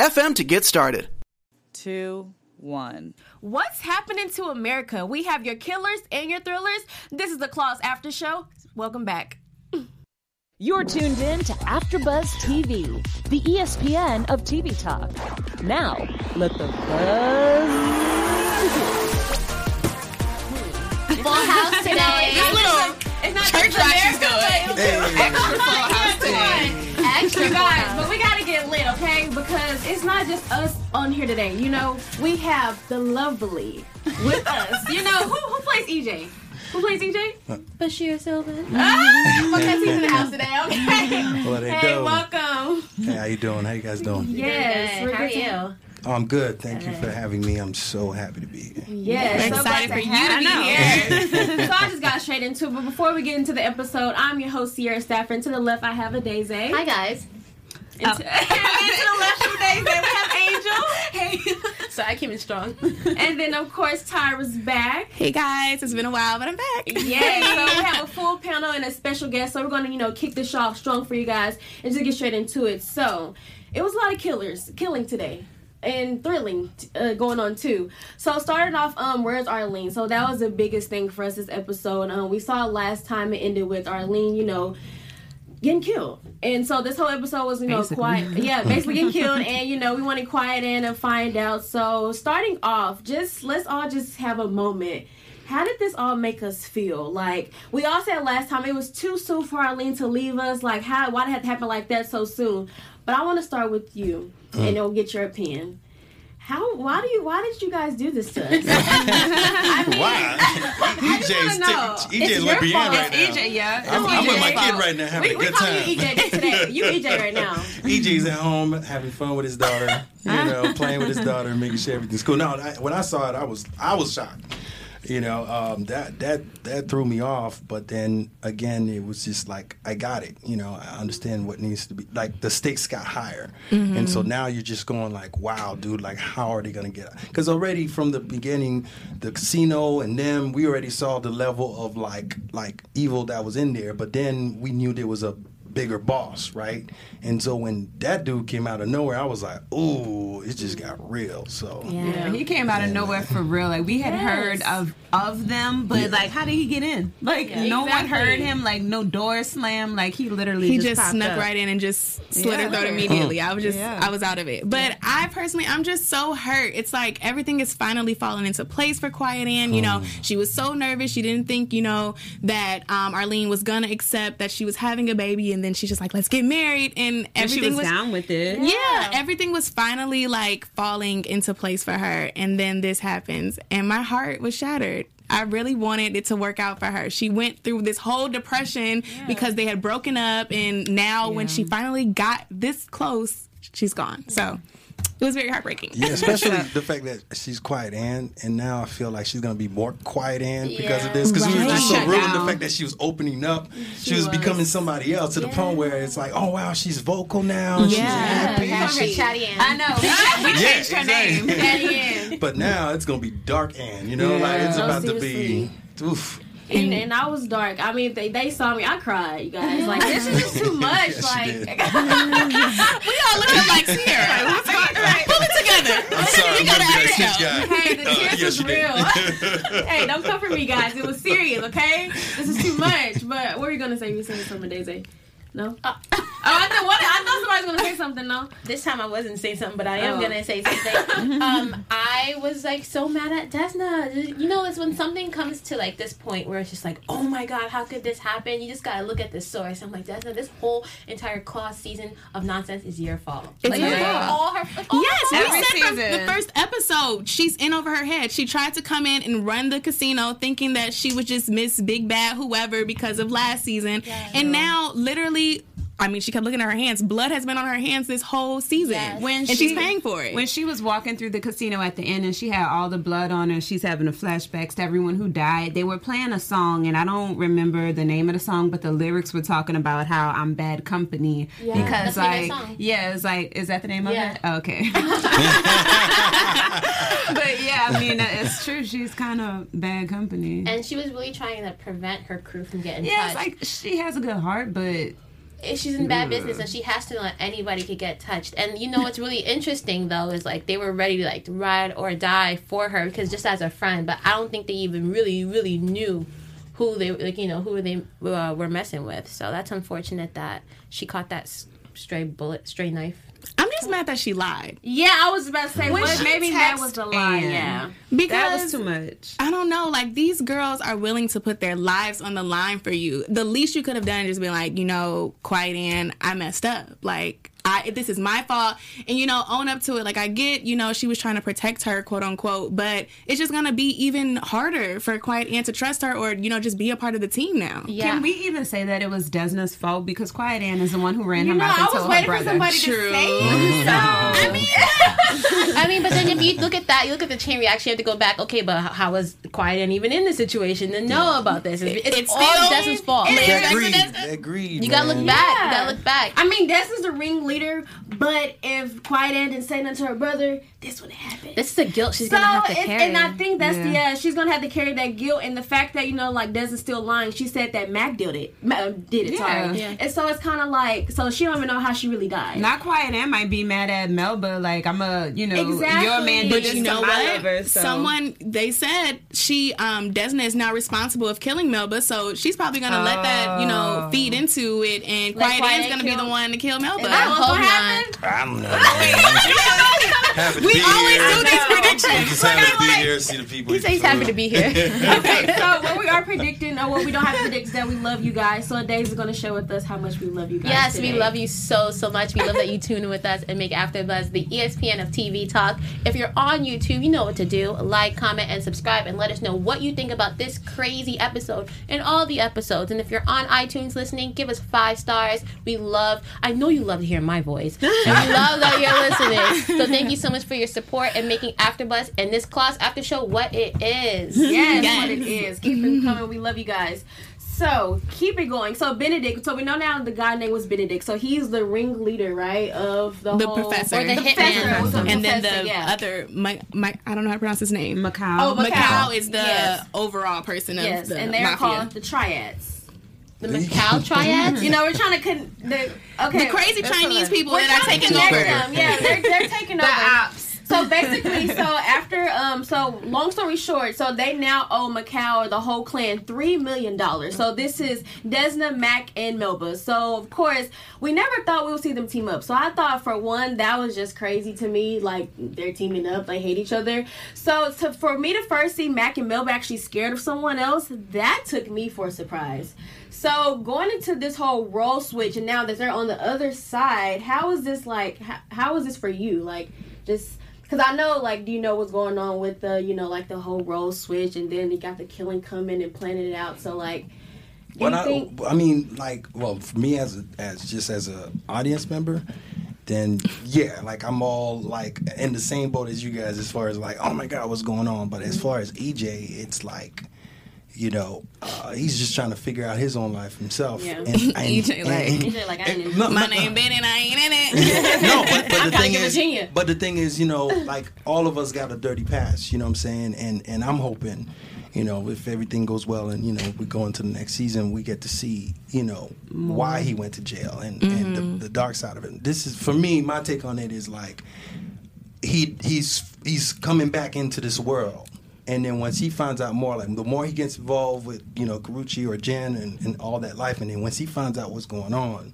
FM to get started. Two, one. What's happening to America? We have your killers and your thrillers. This is the Claws After Show. Welcome back. You're tuned in to AfterBuzz TV, the ESPN of TV talk. Now, let the buzz begin. Full house today. This little it's not church just ride she's America, doing. but Extra full house today. You guys, but we gotta get lit, okay? Because it's not just us on here today. You know, we have the lovely with us. You know, who, who plays EJ? Who plays EJ? Bashir Sylvan. Ah, because he's in the house today, okay? What they Hey, do? welcome. Hey, how you doing? How you guys doing? Yes, Good. we're How are good to- you? Oh, I'm good. Thank you for having me. I'm so happy to be here. Yes, We're so excited for you to be here. so I just got straight into it. But before we get into the episode, I'm your host, Sierra Stafford. To the left, I have a Daisy. Hi guys. And to, and to the left of Daisy, we have Angel. Hey. So I came in strong. And then, of course, Tyra's back. Hey guys, it's been a while, but I'm back. Yes, so we have a full panel and a special guest. So we're going to, you know, kick this off strong for you guys and just get straight into it. So it was a lot of killers killing today. And thrilling uh, going on too. So starting off, um, where's Arlene? So that was the biggest thing for us this episode. Um, we saw last time it ended with Arlene, you know, getting killed. And so this whole episode was, you know, Basically. quiet. Yeah, basically getting killed. And, you know, we wanted quiet in and find out. So starting off, just let's all just have a moment. How did this all make us feel? Like we all said last time, it was too soon for Arlene to leave us. Like how? Why did it have to happen like that so soon? But I want to start with you, Mm. and then we'll get your opinion. How? Why do you? Why did you guys do this to us? I mean, Why? EJ's wanna know. t- EJ's It's with your Brienne fault. right now. EJ, yeah. I'm, I'm with my EJ's kid right now having we, a we call time. you EJ today. You EJ right now. EJ's at home having fun with his daughter, you know, playing with his daughter, and making sure everything's cool. No, I, when I saw it, I was I was shocked. You know, um, that that that threw me off. But then again, it was just like I got it. You know, I understand what needs to be. Like the stakes got higher, and so now you're just going like, wow, dude, like how are they gonna get? Because already from the beginning, the casino and them, we already saw the level of like like evil that was in there. But then we knew there was a bigger boss, right? And so when that dude came out of nowhere, I was like, ooh, it just got real. So Yeah, he came out of nowhere for real. Like we had Yes. heard of of them, but like, how did he get in? Like no one heard him. Like no door slam. Like he literally he just, just, snuck up. right in and just slit Yeah. her throat immediately. I was just, Yeah. I was out of it. But I personally, I'm just so hurt. It's like everything is finally falling into place for Quiet Ann. You know, she was so nervous. She didn't think, you know, that um, Arlene was gonna accept that she was having a baby, and then she's just like, let's get married, and And she everything was, down with it. yeah, everything was finally like falling into place for her. And then this happens, and my heart was shattered. I really wanted it to work out for her. She went through this whole depression because they had broken up, and now when she finally got this close, she's gone. So it was very heartbreaking. yeah, especially the fact that she's quiet and and now I feel like she's gonna be more quiet and because of this because we were just so Right. rude in the fact that she was opening up, she, was, was. becoming somebody else to the point where it's like, oh wow, she's vocal now, she's Yeah. happy, Call her she- Chatty Ann. I know. We, we Yeah, changed her exactly. name. Daddy Ann. But now it's gonna be dark Ann, you know, like it's No, about to be. Oh, oof. And, and I was dark. I mean, they, they saw me. I cried, you guys. Like this is just too much. Yes, like we all looked up like Sierra. What's going on? Pull it together. I'm sorry, I'm gotta gonna act out. Hey, the Uh, tears yes, was real. hey, don't come for me, guys. It was serious, okay? This is too much. But what were you gonna say? You were saying something, Daisy? No. oh, I thought what? I thought somebody was gonna say something. No. This time I wasn't saying something, but I am Oh. gonna say something. um, I was like so mad at Desna. You know, it's when something comes to like this point where it's just like, oh my god, how could this happen? You just gotta look at the source. I'm like, Desna, this whole entire Claws season of nonsense is your fault. It's like, her it's fault. all her. Like, all Yes, her we fault. Every from season. the first episode, she's in over her head. She tried to come in and run the casino thinking that she was just Miss Big Bad whoever because of last season. And now, literally, I mean, she kept looking at her hands. Blood has been on her hands this whole season, Yes. When and she- she's paying for it. When she was walking through the casino at the end and she had all the blood on her, she's having a flashbacks to everyone who died. They were playing a song, and I don't remember the name of the song, but the lyrics were talking about how I'm bad company Yeah, because that's like song. yeah, it's like is that the name Yeah. of it? Okay. but yeah, I mean it's true. She's kind of bad company. And she was really trying to prevent her crew from getting yeah, it's like she has a good heart, but if she's in bad business and she has to let anybody could get touched. And you know what's really interesting though is like they were ready to like ride or die for her because just as a friend, but I don't think they even really really knew who they like you know who they uh, were messing with. So that's unfortunate that she caught that stray bullet, stray knife. I'm just mad that she lied Yeah, I was about to say, When what, maybe that was the lie. Anne. Yeah. because that was too much. I don't know. Like these girls are willing to put their lives on the line for you. The least you could have done is just be like, you know, Quiet Ann. I messed up. Like I, this is my fault, and you know, own up to it. Like I get, you know, she was trying to protect her, quote unquote, but it's just gonna be even harder for Quiet Ann to trust her, or you know, just be a part of the team now. Yeah. Can we even say that it was Desna's fault because Quiet Ann is the one who ran You him know, out I and was told waiting for somebody True. to say it. So, I mean, I mean, but then if you look at that, you look at the chain reaction, you have to go back. Okay, but how- how was Quiet Ann even in the situation to know about this? It's, it's, It's all still- Desmond's fault. it is. That greed, Desna- that greed. You gotta man. look back. You gotta look back. I mean, Des is the ringleader, but if Quiet Ann didn't say nothing to her brother, this would happen. This is a guilt she's so, gonna have to it's- carry. and I think that's Yeah. the yeah, she's gonna have to carry that guilt and the fact that you know, like Des is still lying. She said that Mac did it, Ma- uh, did it. Yeah. Sorry, Yeah. and so it's kind of like, so she don't even know how she really died. Not Quiet Ann might be mad at Melba, like I'm a, you know, Exactly. your man did But this you know to my what? lover. So. Someone they said she um Desna is now responsible of killing Melba, so she's probably gonna let that you know Oh. feed into it, and Let Quiet Quiet Ann's gonna be the one to kill Melba. Is that I what's hope gonna not. happen? I don't know. Happy to we be always here. do these predictions. Just happy to be here, see the people. He said he's happy to be here. okay, so what we are predicting, or what we don't have to predict, is that we love you guys. So Days is gonna share with us how much we love you guys. Yes, today. we love you so so much. We love that you tune in with us and make AfterBuzz the ESPN of TV talk. If you're on YouTube, you know what to do: like, comment, and subscribe, and let us know what you think about this crazy episode and all the episodes. And if you're on iTunes listening, give us five stars. We love. I know you love to hear my voice, and we love that you're listening. So thank you so much for your support and making AfterBuzz and this Claws after show what it is. Yes, Yes. what it is. Keep it coming. We love you guys. So keep it going. So Benedict. So we know now the guy name was Benedict. So he's the ringleader, right, of the, The whole, professor. Or the The hitman. professor. So and then the yeah. other Mike, Mike, I don't know how to pronounce his name. Macau. Oh, oh, Macau. Macau is the Yes. overall person of yes, the and they're mafia. called the triads. The Macau triads. You know, we're trying to con- the okay the crazy That's Chinese people We're that are taking over. them. Yeah, they're they're taking the over. So basically, so after um, so long story short, so they now owe Macau or the whole clan three million dollars. So this is Desna, Mac, and Melba. So of course, we never thought we would see them team up. So I thought for one, that was just crazy to me. Like they're teaming up, they hate each other. So to, for me to first see Mac and Melba actually scared of someone else, that took me for a surprise. So going into this whole role switch, and now that they're on the other side, how is this like? How, how is this for you? Like, just because I know, like, do you know what's going on with the, you know, like the whole role switch, and then you got the killing coming and planning it out. So like, you I, think? I mean, like, well, for me as a, as just as a audience member, then yeah, like I'm all like in the same boat as you guys as far as like, oh my god, what's going on? But as far as EJ, it's like, you know, uh, he's just trying to figure out his own life himself. Yeah. And, EJ, like- EJ, like, I ain't- no, My no, name Ben and I ain't in it. no, but, but the thing is, Virginia. but the thing is, you know, like all of us got a dirty past. You know what I'm saying? And and I'm hoping, you know, if everything goes well and you know we go into the next season, we get to see, you know, why he went to jail and and the, the dark side of it. This is for me. My take on it is like he he's he's coming back into this world. And then once he finds out more, like the more he gets involved with, you know, Karuchi or Jen and, and all that life, and then once he finds out what's going on,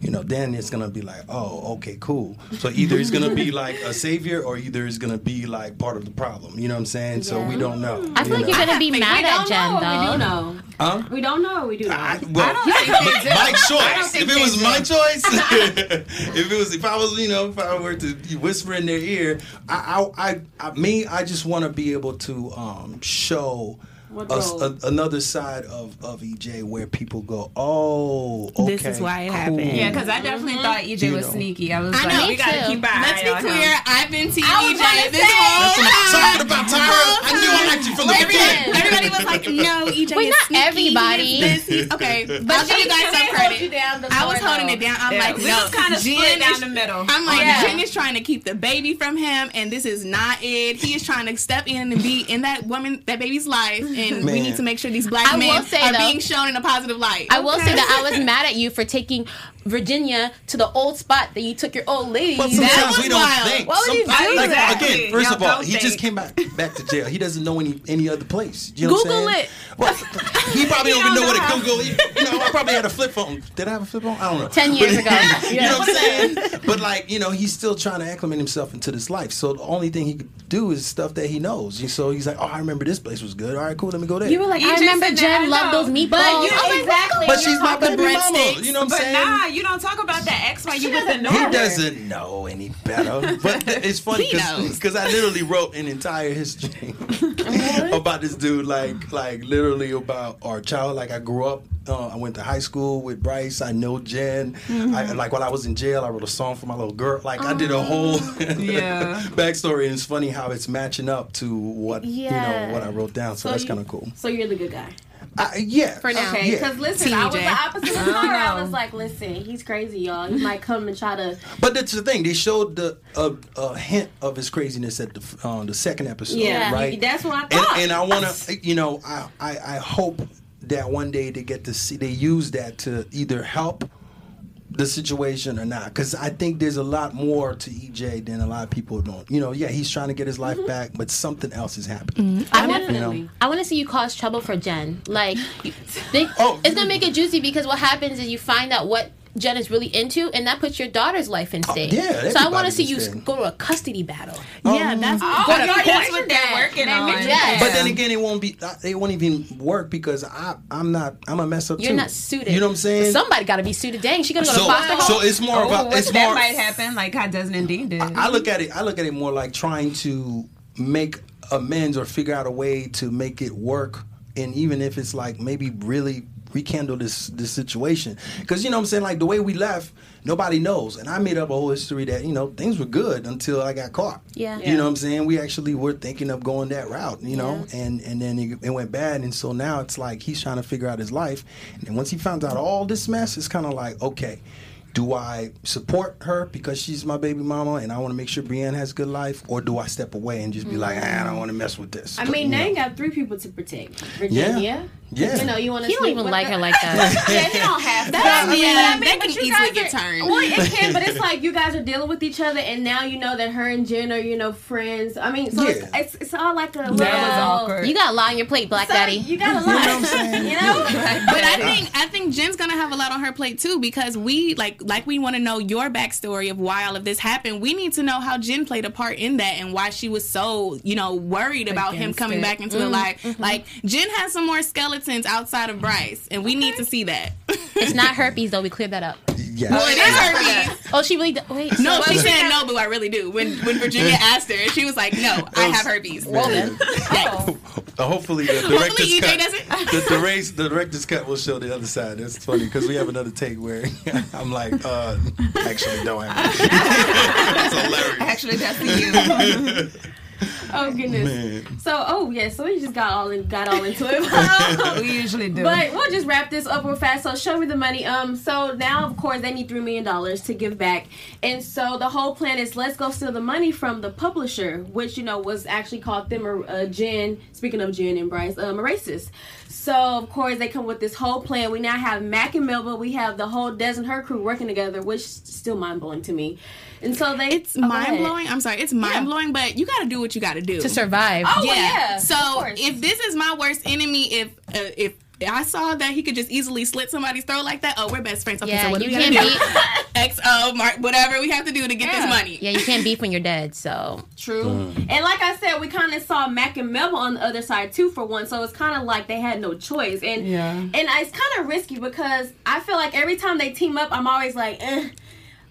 you know, then it's gonna be like, oh, okay, cool. So either he's gonna be like a savior, or either he's gonna be like part of the problem. You know what I'm saying? So we don't know. I feel you like know? you're gonna be mad at Jen know. though. We do know. Huh? We don't know. We do know. I, well, my choice. If it was my choice, if it was, if I was, you know, if I were to whisper in their ear, I, I, I, I me, I just want to be able to um, show a- a- another side of of EJ where people go, oh, okay, This is why it cool. happened. Yeah, because I definitely thought EJ You was know. sneaky. I was I like, know, we gotta too. keep our Let's eye be on him. clear. I've been team I was EJ this whole That's what I'm time. talking about, Tyra. I knew I liked you from the Everybody, beginning. everybody was like, "No, EJ Wait, is not sneaky. everybody. He is this. Okay, but I'll give you guys some They hold credit. down I was holding it down. I'm Yeah, like, we no, was kinda Jen split down the middle. I'm like, Yeah. Jen is trying to keep the baby from him, and this is not it. He is trying to step in and be in that woman, that baby's life, and we need to make sure these black I men say, are though- being shown in a positive light. I will say that I was mad at you for taking Virginia to the old spot that you took your old lady. But That sometimes was we don't wild. think. Why would you do like, that? Again, first Y'all of all, don't he just came back back to jail. He doesn't know any any other place. You know Google what I'm saying? it. Well, he probably don't even don't know what know a Google. is. You know, I probably had a flip phone. Did I have a flip phone? I don't know. 10 years But- ago. you know what I'm saying? But like, you know, he's still trying to acclimate himself into this life. So the only thing he could do is stuff that he knows. And so he's like, oh, I remember this place was good. All right, cool. Let me go there. You were like, You I remember said I Jen loved those meatballs. But you I was like, exactly. but she's my the baby mama. breadsticks. You know what I'm But saying? nah, you don't talk about that ex while you with the He normal. doesn't know any better. But it's funny because I literally wrote an entire history about this dude, like like literally about our child. Like I grew up, uh, I went to high school with Bryce. I know Jen. I, like while I was in jail, I wrote a song for my little girl. Like I did a whole Yeah. backstory, and it's funny how it's matching up to what you Yeah. know what I wrote down. So, So that's kind of cool. So you're the good guy. I, yeah, For now. Okay, Yeah. because listen, I was the opposite of I I was like, listen, he's crazy, y'all. He might come and try to. But that's the thing. They showed the a, a hint of his craziness at the uh, the second episode, Yeah, right? that's what I and, thought. and I want to, you know, I, I I hope that one day they get to see they use that to either help the situation or not, because I think there's a lot more to EJ than a lot of people don't. You know, yeah, he's trying to get his life mm-hmm. back, but something else is happening. Mm-hmm. I want, You know? I want to see you cause trouble for Jen. Like, they, Oh. it's gonna make it juicy because what happens is you find out what Jen is really into, and that puts your daughter's life in stake. Oh, yeah, so I want to see you stake. go to a custody battle. Yeah, that's Oh, Go to I know court that's what they're working They on. mentioned Yes. But then again, it won't be. uh, It won't even work because I I'm not. I'm a mess up You're too. not suited. You know what I'm saying? Somebody got to be suited. Dang, she gonna go so, to foster home. so it's more Oh, about what- it's that more might happen, like how Desmond and Dean did. I look at it. I look at it more like trying to make amends or figure out a way to make it work. And even if it's like maybe really rekindle this this situation, because you know what I'm saying, like the way we left, nobody knows. And I made up a whole history that you know things were good until I got caught. Yeah. You know what I'm saying? We actually were thinking of going that route. You know, and and then it, it went bad, and so now it's like he's trying to figure out his life. And once he found out all this mess, it's kind of like okay do I support her because she's my baby mama and I want to make sure Brienne has a good life, or do I step away and just be like, ah, I don't want to mess with this? I But, mean, you now know. you got three people to protect. Virginia. Yeah. You know, you want to. he don't even like her like that. yeah, he don't have that. That- I mean, yeah, but I mean, that but can you easily guys get are- turned. Well, it can, but it's like you guys are dealing with each other, and now you know that her and Jen are, you know, friends. I mean, so it's, Yeah. it's it's all like a little. That was awkward. You got a lot on your plate, Black So, Daddy. You got a lot. You know what I'm saying? You know. But I think I think Jen's gonna have a lot on her plate too because we like like we want to know your backstory of why all of this happened. We need to know how Jen played a part in that and why she was so you know worried about him coming it. back into the mm-hmm, life. Mm-hmm. Like Jen has some more skeletons outside of Bryce, and we need to see that. It's not herpes though. We cleared that up. Yes. well, it is herpes. Oh, she really. Do- Wait. No, so- she said no, but I really do. When when Virginia asked her, she was like, "No, I have herpes." Well then. Yikes. Uh, hopefully, the director's EJ cut. doesn't. The, the, race, the director's cut will show the other side. That's funny because we have another take where I'm like, uh, actually, don't have it. That's hilarious. Actually, that's you. Oh goodness. Man. So oh yeah, so we just got all in, got all into it. we usually do. But we'll just wrap this up real fast. So show me the money. Um. So now, of course, they need three million dollars to give back, and so the whole plan is let's go steal the money from the publisher, which you know was actually called them uh, Jen. Speaking of Jen and Bryce, um, racist. So of course they come with this whole plan. We now have Mac and Melba. We have the whole Des and her crew working together, which is still mind blowing to me. And so they It's oh, mind blowing. I'm sorry, it's mind blowing, but you got to do what you got to do To survive. Oh well, yeah. So if this is my worst enemy, if uh, if I saw that he could just easily slit somebody's throat like that, oh, we're best friends. Okay, Yeah, so what do you we gotta can't do? XO, Mark, whatever we have to do to get Yeah. this money. Yeah, you can't beef when you're dead. So True. Mm. And like I said, we kind of saw Mac and Melba on the other side too for one. So it's kind of like they had no choice. And Yeah. and it's kind of risky because I feel like every time they team up, I'm always like, eh.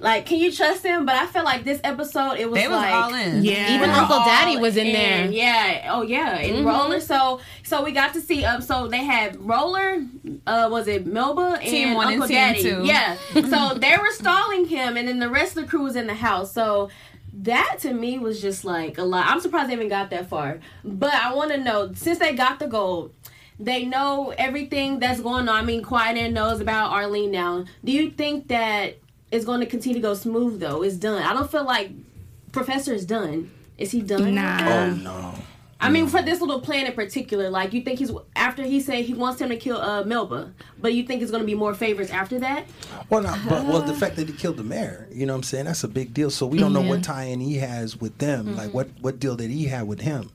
Like, can you trust him? But I feel like this episode, it was They was like all in. Yeah. Even We're Uncle Daddy was in in. there. Yeah. Oh yeah. In Mhm. Roller. So so we got to see. Um. So they had Roller. Uh. Was it Melba and Team one and Uncle team Daddy? two. Yeah. so they were stalling him, and then the rest of the crew was in the house. So. That to me was just like a lot. I'm surprised they even got that far. But I want to know since they got the gold, they know everything that's going on. I mean, Quiet knows about Arlene now. Do you think that it's going to continue to go smooth though? It's done. I don't feel like Professor is done. Is he done? Nah. Oh no. I mean, for this little plan in particular, like you think he's after he said he wants him to kill uh, Melba, but you think it's going to be more favors after that? Well, not, but well, the fact that he killed the mayor, you know what I'm saying? That's a big deal. So we don't know what tie-in he has with them. Like what what deal did he have with him?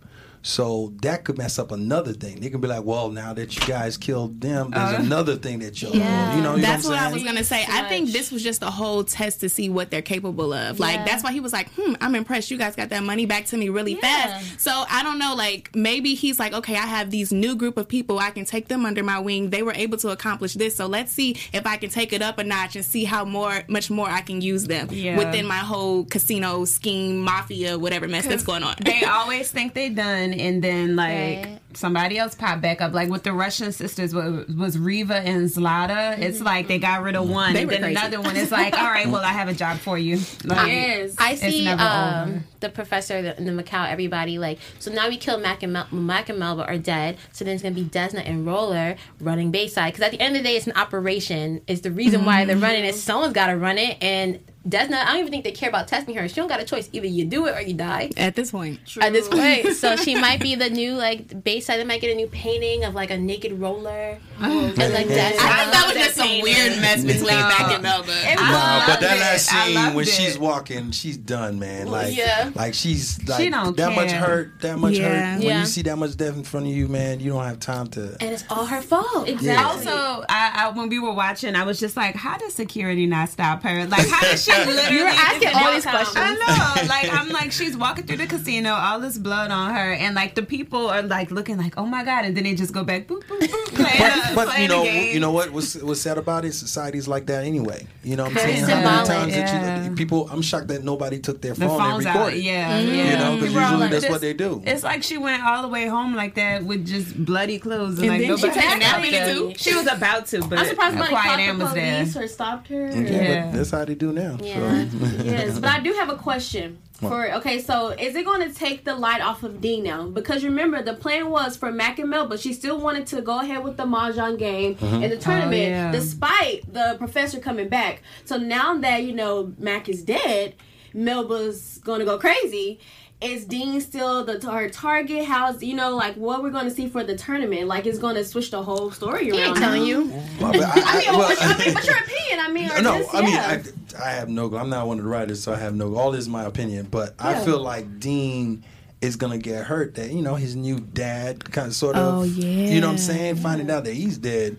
So that could mess up another thing. They can be like, well, now that you guys killed them, there's another thing that you'll, Yeah. you know, you That's know what, what, I was gonna say. Too I think this was just a whole test to see what they're capable of. Like Yeah. that's why he was like, "Hmm, I'm impressed. You guys got that money back to me really Yeah. fast." So I don't know. Like maybe he's like, "Okay, I have these new group of people. I can take them under my wing. They were able to accomplish this. So let's see if I can take it up a notch and see how more, much more I can use them Yeah. within my whole casino scheme, mafia, whatever mess that's going on." They always think they done, and then like Right. somebody else popped back up. Like with the Russian sisters, was, was Riva and Zlata. It's like they got rid of one, They and then crazy. another one is like, all right, well, I have a job for you. Like, Yes. I see um, the professor the, and the Macau, everybody like. So now we kill Mac and Mel- Mac and Melba are dead. So then it's gonna be Desna and Roller running Bayside because at the end of the day, it's an operation. It's the reason why they're running it. Someone's got to run it, and Desna, I don't even think they care about testing her. She don't got a choice. Either you do it or you die. At this point, At this point, so she might be the new like Bayside. They might get a new painting of like a naked roller and like Desna. I thought that was that just some painting. weird mess between No. Mac and Melba. Nah, loved but that last scene when it. she's walking, she's done, man. Like, Yeah. like she's like don't that much hurt, that much Yeah. hurt. When Yeah. you see that much death in front of you, man, you don't have time to. and it's all her fault. Exactly. Also, I, I, when we were watching, I was just like, how does security not stop her? Like, how does she literally? You were asking all these questions. I know. Like, I'm like, she's walking through the casino, all this blood on her, and like the people are like looking like, oh my god, and then they just go back, boop, boop, boop, playing, But, but playing you know, you know what was was said about it. Society's like that anyway. You know what I'm Very saying? How many symbolic. times that Yeah. you, people? I'm shocked that nobody took their the phone and phone's recorded. out. Yeah, Mm-hmm. yeah. You know, because usually like, that's this- what they do. It's like she went all the way home like that with just bloody clothes, and, And like then she nobody took a nap stopped in it, her. too? She was about to, but I'm surprised nobody called the was there. police or stopped her. Yeah, Yeah. that's how they do now. Yeah. So. yes, but I do have a question for. Okay, so is it going to take the light off of Dean now? Because remember, the plan was for Mac and Mel, but she still wanted to go ahead with the mahjong game Mm-hmm. and the tournament, yeah. despite the professor coming back. So now that you know Mac is dead, Melba's going to go crazy. Is Dean still the her target? How's you know like what we're going to see for the tournament? Like it's going to switch the whole story He around. ain't telling you. Well, but I, I mean, I- well, what's, I mean, what's your opinion? I mean, no, just, I mean, yeah. I, I have no. I'm not one of the writers, so I have no. All this is my opinion, but I feel like Dean is gonna get hurt. That you know his new dad, kind of sort of. Oh, yeah. You know what I'm yeah. saying? Finding out that he's dead,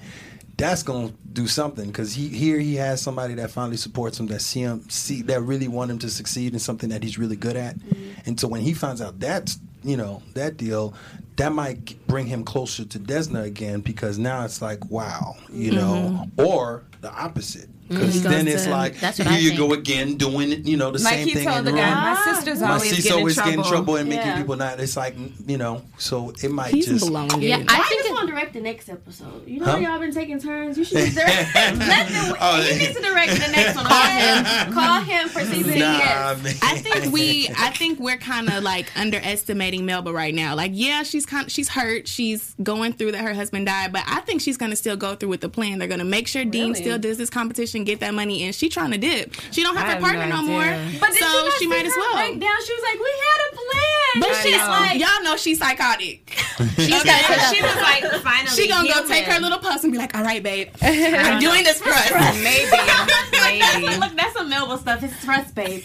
that's gonna do something because he here he has somebody that finally supports him, that see him, see that really want him to succeed in something that he's really good at, mm-hmm. and so when he finds out that's you know that deal. That might bring him closer to Desna again because now it's like, wow, you know, mm-hmm. or the opposite. Mm-hmm. Because He then it's to- like, here I you think. go again doing you know, the Like same he thing told the the guy, my sister's My always sis getting in always trouble. getting in trouble and making Yeah. people not. It's like, you know, so it might He's just. blowing it. Yeah, Why I think just want to direct the next episode? You know Huh? how y'all been taking turns. You should just direct. let them, Oh, he needs to direct the next one. Call him. Call him for season Nah, yes. man. I think we, I think we're kind of like underestimating Melba right now. Like, yeah, she's kind, of, she's hurt. She's going through that her husband died, but I think she's gonna still go through with the plan. They're gonna make sure Dean Really? still does this competition, get that money, and she trying to dip. She don't have I her have partner no no, more, But did so you she might as her well. breakdown? She was like, "We had a plan." But And she's it's like, y'all know she's psychotic. She's Okay. got she was like, finally, She gonna go human. take her little puss and be like, "All right, babe, I'm doing this for us." Maybe, That's maybe. look, that's some Melba stuff. It's thrust, babe.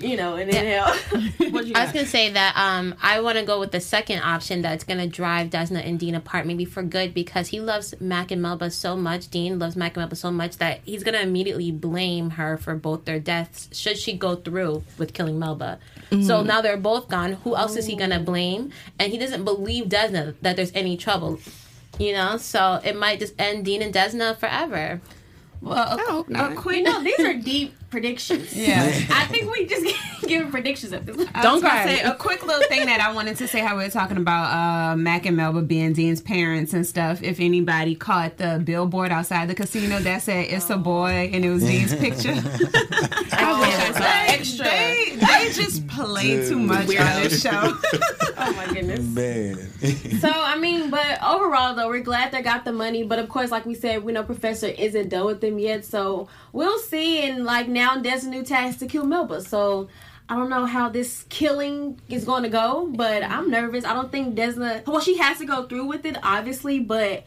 you know, and then hell. what you I was gonna say that um, I want to go with the second option that's gonna drive Desna and Dean apart, maybe for good, because he loves Mac and Melba so much. Dean loves Mac and Melba so much that he's gonna immediately blame her for both their deaths should she go through with killing Melba. So mm. now they're both gone. Who else is he gonna blame? And he doesn't believe Desna that there's any trouble. You know, so it might just end Dean and Desna forever. Well, a, hope not. a quick You know, these are deep predictions. Yeah. I think we just giving predictions at this. I Don't was cry. Say, a quick little thing that I wanted to say how we were talking about uh, Mac and Melba being Dean's parents and stuff. If anybody caught the billboard outside the casino that said "It's a boy" and it was Dean's picture, I wish I saw they, extra. they they just play too much on this show. oh my goodness. Man. So I mean, but overall though, we're glad they got the money. But of course, like we said, we know Professor isn't done with them yet. So we'll see. And like now, there's a new task to kill Melba. So I don't know how this killing is going to go, but I'm nervous. I don't think Desna. Well, she has to go through with it, obviously, but.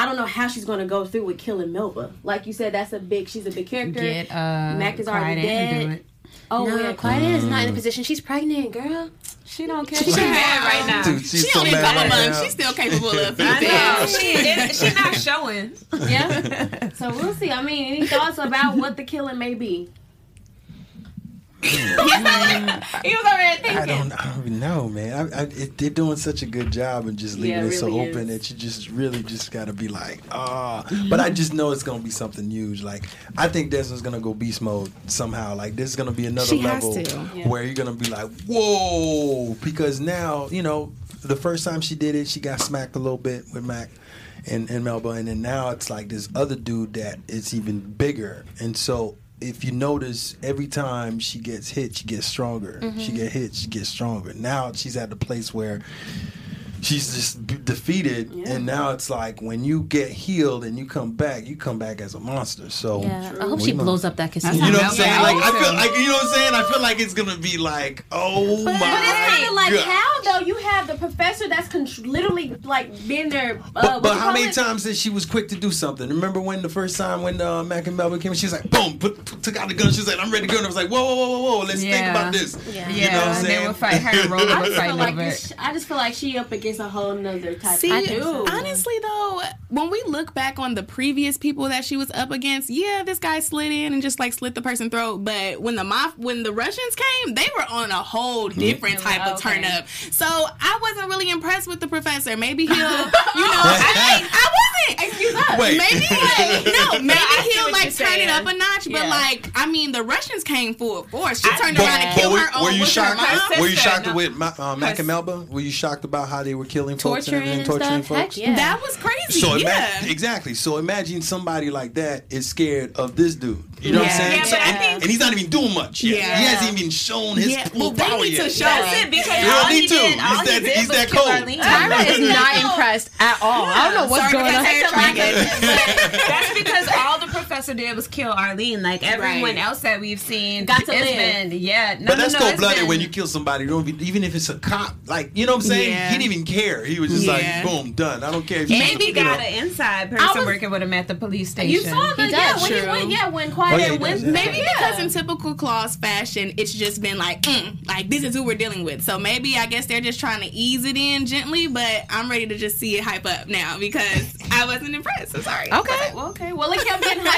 I don't know how she's going to go through with killing Melba. Like you said, that's a big. She's a big character. Get uh, Mac is already Quiet do dead. it. Oh, no, yeah, Quiet Ann is not in a position. She's pregnant, girl. She don't care. She's mad right now. Dude, she's She so only a mad couple right months. She's still capable of I know. things. She she not showing. Yeah. so we'll see. I mean, any thoughts about what the killing may be? He was already thinking. I don't, I don't know, man. I, I, it, they're doing such a good job and just leaving Yeah, it it so really open is. that you just really just got to be like, ah. But I just know it's gonna be something huge. Like I think Desmond's gonna go beast mode somehow. Like this is gonna be another She level to. Yeah. where you're gonna be like, whoa, because now you know the first time she did it, she got smacked a little bit with Mac. And, and Melba, and then now it's like this other dude that is even bigger, and so if you notice, every time she gets hit, she gets stronger. She mm-hmm. get hit, she gets stronger. Now she's at the place where she's just b- defeated, and now it's like when you get healed and you come back, you come back as a monster. So Yeah, I hope she know- blows up that casino. You know what I'm saying? I Like I feel like you know what I'm saying. I feel like it's gonna be like, oh my. But it's kind of like God. how though you have the professor that's con- literally like been there. Uh, But, but how many it? times that she was quick to do something? Remember when the first time when uh, Mac and Melvin came, she was like, boom, put, put- took out the gun. She was like, I'm ready to go. And I was like, whoa, whoa, whoa, whoa, whoa, let's think about this. Yeah. You know what I'm saying? they would fight her and Roller I just feel like this. I just feel like she up against a whole nother type. See, I do. honestly though, when we look back on the previous people that she was up against, yeah, this guy slid in and just like slit the person's throat. But when the mof- when the Russians came, they were on a whole mm-hmm. different type of turn up. So I wasn't really impressed with the professor. Maybe he'll, you know, I, I wasn't. Excuse us. Wait. Maybe no, maybe I he'll like you're turn it up a notch. But Yeah. like, I mean, the Russians came full force. She turned But, around and killed were, her own. were you with her shocked? mom. Were you shocked no. with Ma- uh, Mac and Melba? Were you shocked about how they were killing folks Torturing and and everything, torturing stuff. Heck folks? yeah. That was crazy. So yeah. imagine exactly. So imagine somebody like that is scared of this dude. You know what I'm saying? Yeah, So- but I and, think- and he's not even doing much yet. Yeah. He hasn't even shown his Yeah, full well, they power need to yet. show That's it because You don't all he need to. did, He's all he that- did he's was that cold. Tyra is not impressed at all. I don't know what's Sorry, going on. That's because all professor did was kill Arlene. Like everyone Right. else that we've seen, Got to it's live. been yeah. No, But no, that's no, cold blooded been- when you kill somebody. You don't even, even if it's a cop. Like you know what I'm saying? Yeah. He didn't even care. He was just Yeah. like, boom, done. I don't care if you Maybe you know. got an inside person was- working with him at the police station. You saw the He yeah does, when he went yeah when Quiet Oh, yeah, went does. Maybe yeah. because in typical Claws fashion, it's just been like, mm, like this is who we're dealing with. So maybe I guess they're just trying to ease it in gently. But I'm ready to just see it hype up now because I wasn't impressed. I'm sorry. Okay. Well, okay. Well, it kept getting hyped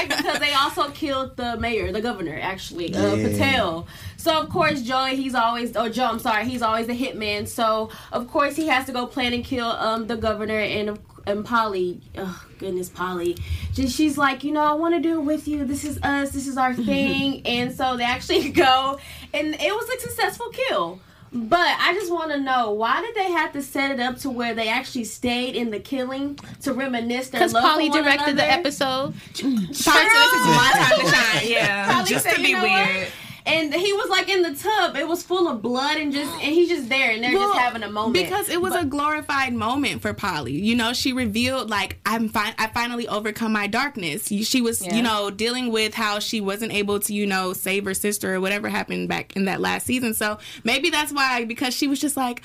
because they also killed the mayor, the governor, actually, uh, Yeah. Patel. So of course, Joey, he's always, or Joe, I'm sorry, he's always the hitman. So of course, he has to go plan and kill um the governor and of and Polly. Oh goodness, Polly. Just she's like, you know, I want to do it with you. This is us. This is our thing. and so they actually go, and it was a successful kill. But I just want to know why did they have to set it up to where they actually stayed in the killing to reminisce their Because love Polly for one directed the episode. Polly said, this is my time to shine. yeah, Probably just said, to be "You know what?" Weird. And he was like in the tub. It was full of blood and just and he's just there and they're Well, just having a moment. because it was a glorified moment for Polly. You know, she revealed like I'm fine. I finally overcome my darkness. She was, Yeah. you know, dealing with how she wasn't able to, you know, save her sister or whatever happened back in that last season. So maybe that's why because she was just like,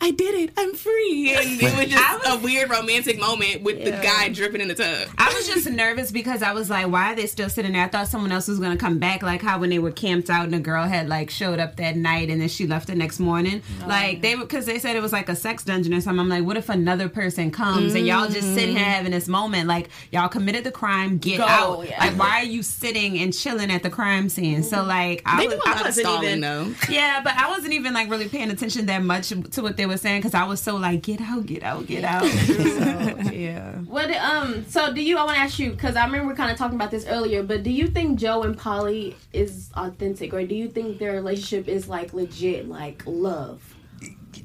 I did it. I'm free, and it was just a weird romantic moment with the guy dripping in the tub. I was just nervous because I was like, why are they still sitting there? I thought someone else was going to come back, like how when they were camped out out and the girl had like showed up that night and then she left the next morning. like they because they said it was like a sex dungeon or something. I'm like, what if another person comes and y'all just sitting here having this moment? Like y'all committed the crime, get Go, out. yeah. Like why are you sitting and chilling at the crime scene? So like I was, a I wasn't stalling, even though. yeah, but I wasn't even like really paying attention that much to what they were saying because I was so like, get out, get out, get out. So, yeah. What um so do you I want to ask you cuz I remember kind of talking about this earlier but do you think Joe and Polly is authentic or do you think their relationship is like legit like love?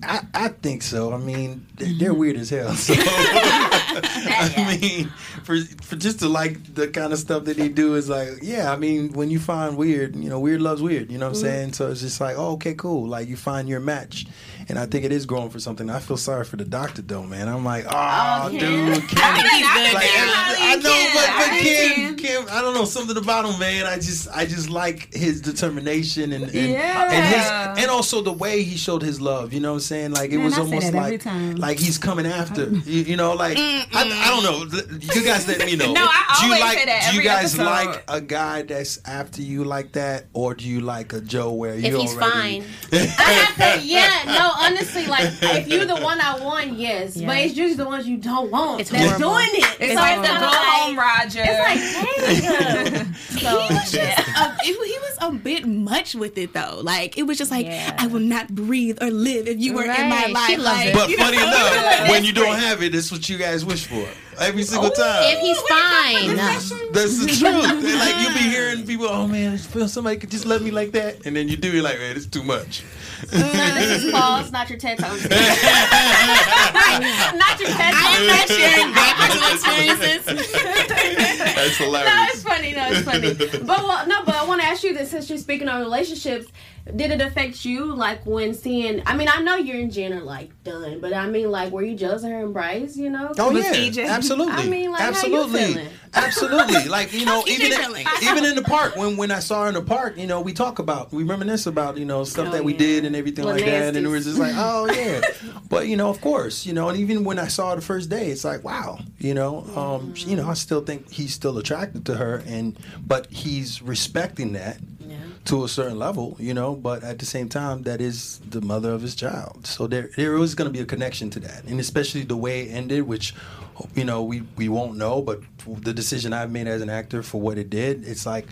I, I think so. I mean, they're, they're weird as hell. So, I mean, for for just to like the kind of stuff that they do is like, yeah. I mean, when you find weird, you know, weird loves weird. You know what I'm mm-hmm. saying? So it's just like, oh, okay, cool. Like you find your match, and I think it is growing for something. I feel sorry for the doctor though, man. I'm like, oh, Oh, dude, Kim. Kim. I think he's good Like, now. I, I know, but, but Kim, Kim, I don't know something about him, man. I just, I just like his determination and and, Yeah. and his, and also the way he showed his love. You know what I'm saying? Like it Man, was I almost like, time. like he's coming after. You, you know, like I, I don't know. You guys let me know. No, I do you always like, say that Do you every guys episode. like a guy that's after you like that, or do you like a Joe where you If he's already? fine. I have to yeah, no, honestly like if you're the one I want, yes, but it's usually the ones you don't want It's that's horrible. doing it. It's so like the go home, Roger. It's like, damn. so, Uh, it, he was a bit much with it though. Like it was just like Yeah. I will not breathe or live if you were in my life. She like. But you know? funny enough, when you don't have it, it's what you guys wish for every single time. If he's fine. That's the truth. And, like you'll be hearing people, oh man, I feel somebody could just love me like that, and then you do, you're like, man, it's too much. No, this is false, not your TED Talk. not your TED Talk. I'm not sharing my personal experiences. That's hilarious. No, it's funny. No, it's funny. But well, no, but I want to ask you this: since you're speaking on relationships, did it affect you? Like when seeing? I mean, I know you're and Jen are like done, but I mean, like, were you jealous of her and Bryce? You know? Oh With yeah, EJ. absolutely. I mean, like, how you absolutely, feeling? absolutely. Like you know, even in, even in the park when when I saw her in the park, you know, we talk about we reminisce about you know stuff Oh, that we yeah. did and everything like that, and it was just like, oh yeah. but you know, of course, you know, and even when I saw her the first day, it's like, wow, you know, um, Mm-hmm. you know, I still think he's still attracted to her, and but he's respecting that. To a certain level, you know, but at the same time, that is the mother of his child. So there, there is going to be a connection to that, and especially the way it ended, which, you know, we we won't know. But the decision I've made as an actor for what it did, it's like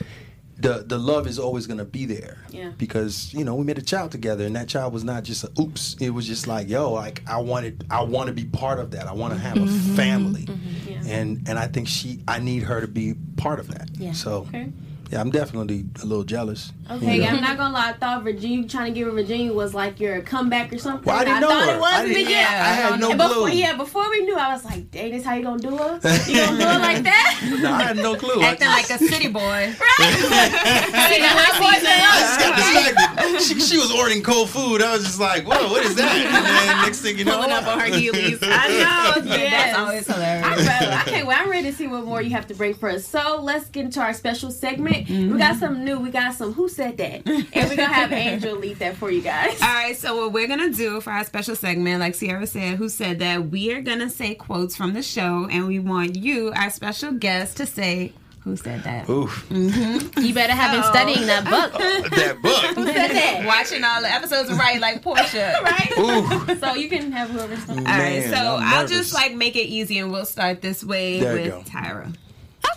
the the love is always going to be there. Yeah. Because you know we made a child together, and that child was not just a oops. It was just like yo, like I wanted, I want to be part of that. I want to have a mm-hmm. family, mm-hmm. Mm-hmm. Yeah. and and I think she, I need her to be part of that. Yeah. So. Okay. Yeah, I'm definitely a little jealous. Okay, you know? I'm not gonna lie. I thought Virginia trying to give her Virginia was like your comeback or something. Well, I didn't know thought her. it was I in the didn't- beginning. I had no And before, clue. Yeah, before we knew, I was like, "Dang, this how you gonna do her? You gonna do her like that?" No, I had no clue. Acting just, like a city boy. See, the hot boy I just got now. distracted. She, she was ordering cold food. I was just like, whoa, what is that? And then next thing you know, Pulling up on her heelys. I know. That's Yes. always hilarious. I'm ready. I can't wait. I'm ready to see what more you have to bring for us. So let's get into our special segment. Mm-hmm. We got something new. We got some Who Said That? And we're going to have Angel lead that for you guys. All right, so what we're gonna do for our special segment, like Sierra said, who said that we are gonna say quotes from the show, and we want you, our special guest, to say who said that. oof, mm-hmm. You better have been studying that book. Uh, that book. Who said that? Watching all the episodes right, like Portia. Right? Ooh, So you can have whoever starts. All right, so I'm I'll just like make it easy, and we'll start this way There with go. Tyra.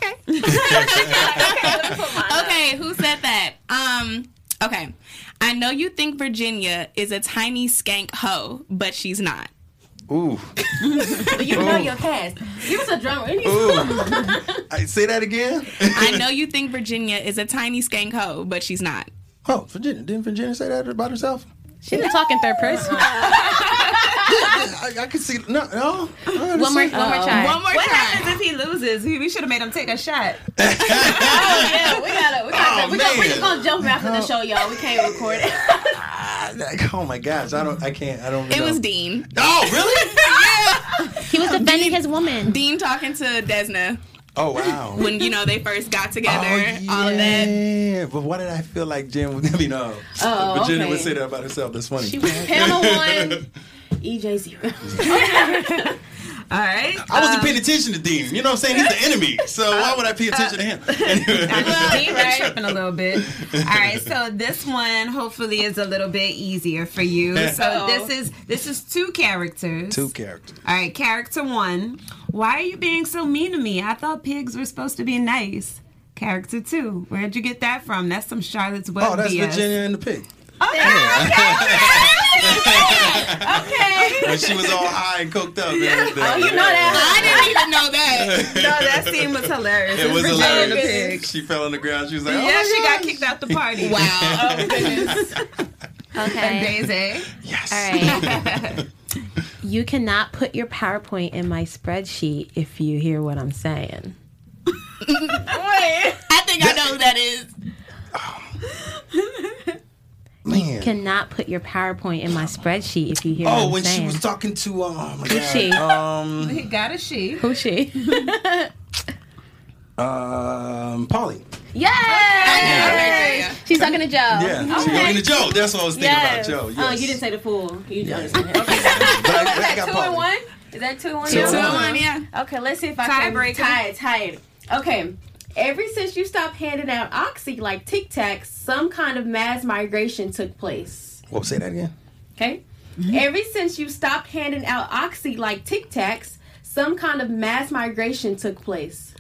Okay. okay, who said that? Um, okay. I know you think Virginia is a tiny skank hoe, but she's not. ooh, But you know your cast. Give us a drummer. Ooh. I, say that again. I know you think Virginia is a tiny skank hoe, but she's not. Oh, Virginia. Didn't Virginia say that about herself? She didn't talk in third person. I, I could see. No, no. One more, one more try. One more What try. happens if he loses? We we should have made him take a shot. Oh, yeah. We got to. We got Oh, to. we gonna, we're just going to jump after the oh. show, y'all. We can't record it. Oh my gosh, I don't. I can't. I don't. It know. was Dean. Oh really? He was defending his woman. Dean talking to Desna Oh wow. when you know they first got together. Oh, yeah. All of that. But why did I feel like Jen would, I mean, no. Oh, Virginia okay. would say that about herself. That's funny. She was panel one. EJ zero. All right. I wasn't um, paying attention to Dean. You know what I'm saying? He's the enemy. So why uh, would I pay attention to him? Uh, anyway. Dean been tripping a little bit. All right, so this one hopefully is a little bit easier for you. So this is this is two characters. Two characters. All right, character one. Why are you being so mean to me? I thought pigs were supposed to be nice. Character two. Where'd you get that from? That's some Charlotte's Web Oh, that's BS. Virginia and the pig. okay. When she was all high and coked up. and everything. Oh, you know that. I didn't even know that. No, that scene was hilarious. It was Virginia the hilarious. pig. She fell on the ground. She was like, oh Yeah, my she got kicked out the party. Wow. oh Okay. Daisy. Yes. All right. you cannot put your PowerPoint in my spreadsheet if you hear what I'm saying. Wait. I think I know who that is. Oh. Man. Cannot put your PowerPoint in my spreadsheet if you hear what Oh, I'm when saying. she was talking to uh, oh my god, she? um, He got a she. Who's she? um, Polly. Yes! She's talking to Joe. Yeah, she talking to Joe. That's what I was thinking Yes. about Joe. Yes. Oh, you didn't say the fool. You just. But I- I got Two Polly. and one. Is that two and one? Two and Two one. one, yeah. Okay, let's see if I can Tiebreaker. tie it. Tie it. Okay. Ever since you stopped handing out oxy like Tic Tacs, some kind of mass migration took place. Well, say that again. Okay. Mm-hmm. Ever since you stopped handing out oxy like Tic Tacs, some kind of mass migration took place.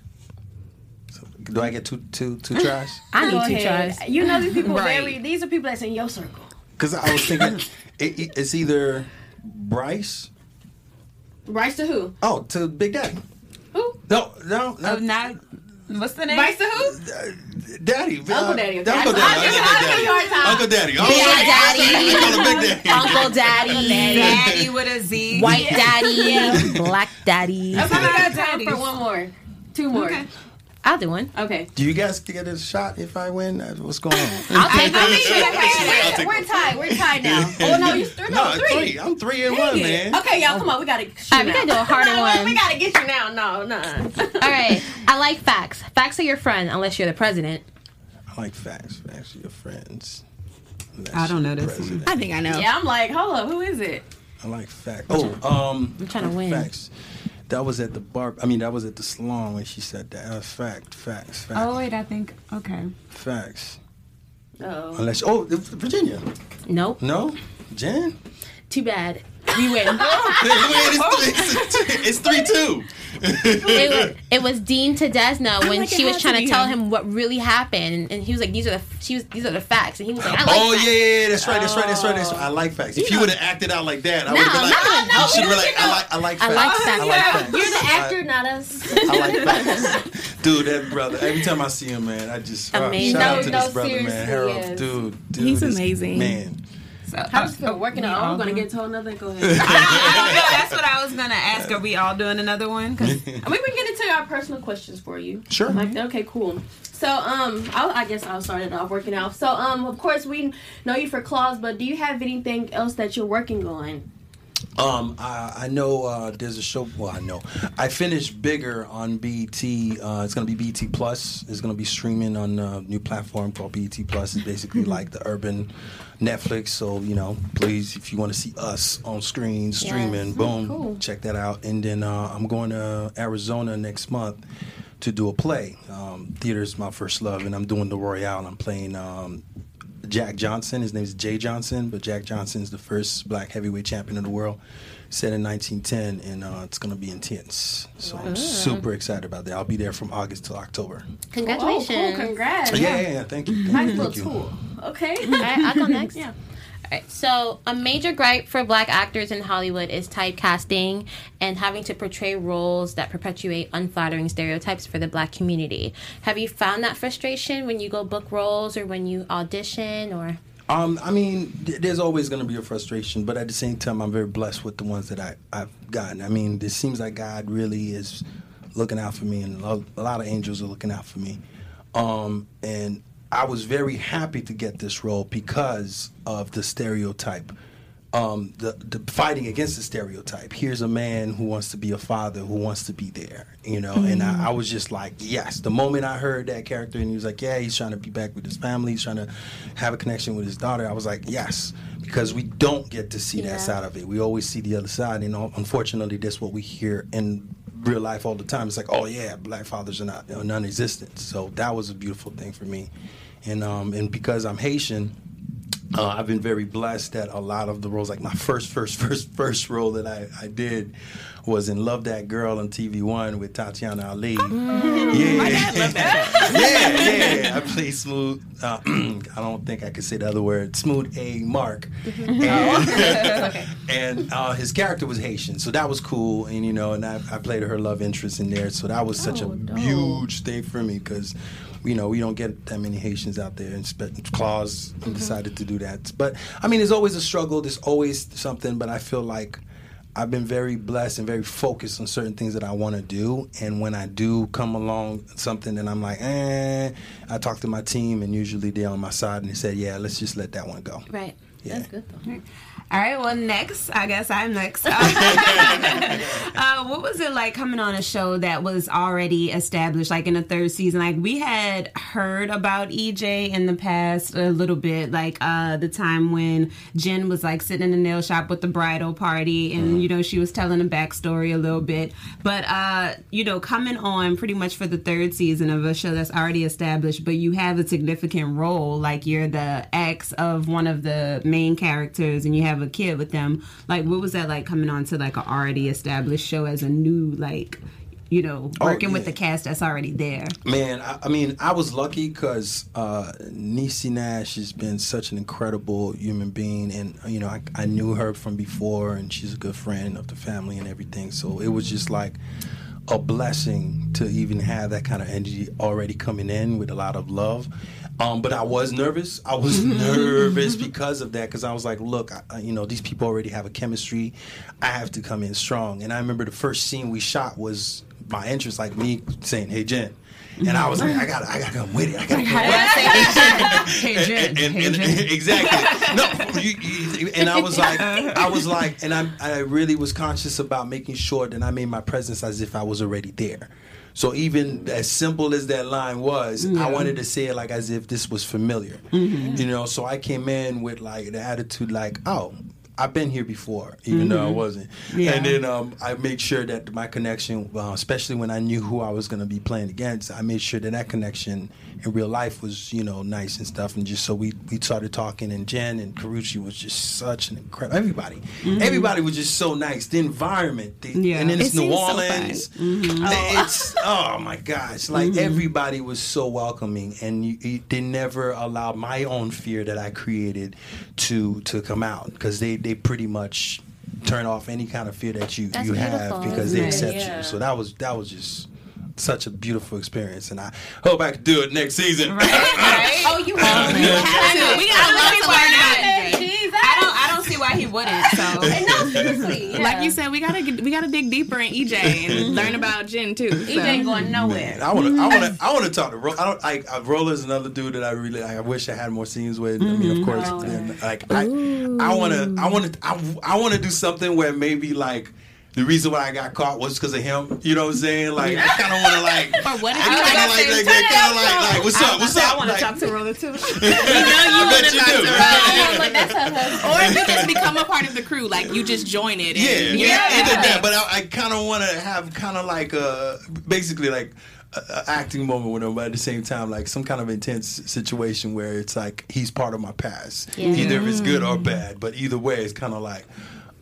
Do I get two two two tries? I need two ahead. tries. You know these people Right. very. These are people that's in your circle. Because I was thinking it, it- it's either Bryce. Bryce to who? Oh, to Big Daddy. Who? No, no, Oh, not not. What's the name? Bryce to who? Daddy. Uh, Uncle Daddy. okay. Uncle Daddy. I give- I give you a hard time. Uncle Daddy. Big Daddy. call Big Daddy. Uncle Daddy. Daddy with a Z. White Daddy. Black Daddy. Okay, we got time Daddies. for one more. Two more. Okay. I'll do one. Okay. Do you guys get a shot if I win? Uh, What's going on? I'll take I it. mean, I'll we're, we're tied. We're tied now. Oh no, you're three. No, no, three. three. I'm three and one, man. Okay, y'all, come on. We gotta. Shoot All right, we gotta do a harder no, one. We gotta get you now. No, no. All right. I like facts. Facts are your friend unless you're the president. I like facts. Facts are your friends. I don't know this President. I think I know. Yeah, I'm like, hold up. Who is it? I like facts. Oh, um, I'm trying to win. facts. That was at the bar. I mean, that was at the salon when she said that. Uh, fact, facts, facts, Oh wait, I think. Okay. facts. Oh. Unless oh, Virginia. Nope. No, Jen. Too bad. We win. it's, it's three two. it, was, it was Dean to Desna when like she was trying to to tell him. him what really happened, and, and he was like, "These are the she was these are the facts," and he was like, "I like Oh facts. yeah, yeah, yeah, that's right, that's right, that's right, that's right. I like facts. If you would have acted out like that, I would have been No, like, no, no, you should be like, I like, I like facts. I like facts. I like facts. You're the actor, not us. I like facts. Dude, that brother. Every time I see him, man, I just uh, Amazing. shout out No, to no, this brother, seriously, man. Harold, dude, dude, He's amazing. man. So, How does it feel working we out? I'm gonna get told another. Go ahead. I don't know. That's what I was gonna ask. Are we all doing another one? 'Cause- I mean, we can get into our personal questions for you. Sure. Like, okay, cool. So, um, I'll, I guess I'll start it off working out. So, um, of course, we know you for Claws, but do you have anything else that you're working on? Um, I, I know uh, there's a show. Well, I know I finished bigger on BET. Uh, it's gonna be BET Plus. It's gonna be streaming on a new platform called BET Plus. It's basically like the urban Netflix. So you know, please, if you want to see us on screen streaming, boom, cool. check that out. And then uh, I'm going to Arizona next month to do a play. Um, theater is my first love, and I'm doing the Royale. I'm playing. Um, Jack Johnson. His name is Jay Johnson, but Jack Johnson is the first black heavyweight champion of the world, set in 1910, and uh, it's going to be intense. So I'm super excited about that. I'll be there from August till October. Congratulations. Oh, cool. Congrats. Yeah, yeah, yeah. Thank you. Thank Nice you. little Thank you. tool. Okay. All right, I'll go next. Yeah. Right, so a major gripe for black actors in Hollywood is typecasting and having to portray roles that perpetuate unflattering stereotypes for the black community. Have you found that frustration when you go book roles or when you audition or Um, I mean, th- there's always going to be a frustration, but at the same time, I'm very blessed with the ones that I, I've gotten. I mean, it seems like God really is looking out for me, and a lot of angels are looking out for me. Um, and I was very happy to get this role because of the stereotype um, the, the fighting against the stereotype. Here's a man who wants to be a father, who wants to be there, you know. And I, I was just like, yes. The moment I heard that character, and he was like, yeah, he's trying to be back with his family, he's trying to have a connection with his daughter. I was like, yes, because we don't get to see Yeah. that side of it. We always see the other side, and unfortunately, that's what we hear in real life all the time. It's like, oh yeah, black fathers are not are non-existent. So that was a beautiful thing for me, and um, and because I'm Haitian. Uh, I've been very blessed that a lot of the roles, like my first, first, first, first role that I, I did was in Love That Girl on TV One with Tatiana Ali. Yeah, yeah, yeah. I played Smooth. Uh, I don't think I could say the other word. Smooth A Mark, and, and uh, his character was Haitian, so that was cool. And you know, and I, I played her love interest in there, so that was such Oh, a dope. huge thing for me because you know we don't get that many Haitians out there. And Claws Mm-hmm. decided to do that, but I mean, there's always a struggle. There's always something, but I feel like. I've been very blessed and very focused on certain things that I want to do. And when I do come along something and I'm like, eh, I talk to my team, and usually they're on my side and they say, yeah, let's just let that one go. Right. Yeah. That's good though. All right, well, next, I guess I'm next. uh, what was it like coming on a show that was already established, like in the third season? Like, we had heard about EJ in the past a little bit, like uh, the time when Jen was like sitting in the nail shop with the bridal party, and, you know, she was telling a backstory a little bit. But, uh, you know, coming on pretty much for the third season of a show that's already established, but you have a significant role, like you're the ex of one of the main characters and you have a kid with them. Like, what was that like coming on to like an already established show as a new, like, you know, Oh, working with the cast that's already there? Man, I, I mean, I was lucky because uh, Niecy Nash has been such an incredible human being, and you know, I, I knew her from before, and she's a good friend of the family and everything. So it was just like a blessing to even have that kind of energy already coming in with a lot of love. Um, but I was nervous. I was nervous because of that because I was like, look, I, I- you know, these people already have a chemistry. I have to come in strong. And I remember the first scene we shot was my entrance, like me saying, "Hey Jen," and I was like, I got, to I got to come with it. I got to come with it. Hey, Jen. And- Hey, and- Jen. exactly. No, you, you, and I was like, I was like, and I, I really was conscious about making sure that I made my presence as if I was already there. So even as simple as that line was, I wanted to say it like as if this was familiar. You know, so I came in with like the attitude like, oh. I've been here before, even though I wasn't. Yeah. And then um, I made sure that my connection, uh, especially when I knew who I was going to be playing against, I made sure that that connection in real life was, you know, nice and stuff. And just so we, we started talking, and Jen and Karrueche was just such an incredible. Everybody, mm-hmm. everybody was just so nice. The environment, the, Yeah. and then it's It New seems so Orleans. Mm-hmm. Oh. It's oh my gosh! Like mm-hmm. everybody was so welcoming, and you, you, they never allowed my own fear that I created to to come out because they they pretty much turn off any kind of fear that you That's you have because they accept Yeah. you. So that was that was just such a beautiful experience, and I hope I can do it next season. Oh, you have We gotta love to learn about it. I don't, I don't see why he wouldn't. So No, seriously. Yeah. Like you said, we gotta get, we gotta dig deeper in EJ and learn about Jen too. So. EJ ain't going nowhere. Man, I want to, I want to, I want to talk to. Ro- I don't like uh, Roller's another dude that I really, I wish I had more scenes with. I mean, of course, Oh, and, like I, I want to, I want to, I, I want to do something where maybe like. The reason why I got caught was because of him. You know what I'm saying? Like, I kind of want to like. Or what if I you kind of like, like, like, kind of like, like, what's up? What's up? I want to Like, talk to Roller too. I bet you do. Oh, look, that's her husband. or if you just become a part of the crew, like you just join it. And Yeah, you're yeah, in the that. But I, I kind of want to have kind of like a, basically like a, a acting moment with him, but at the same time, like some kind of intense situation where it's like he's part of my past, Yeah. either if it's good or mm. bad. But either way, it's kind of like,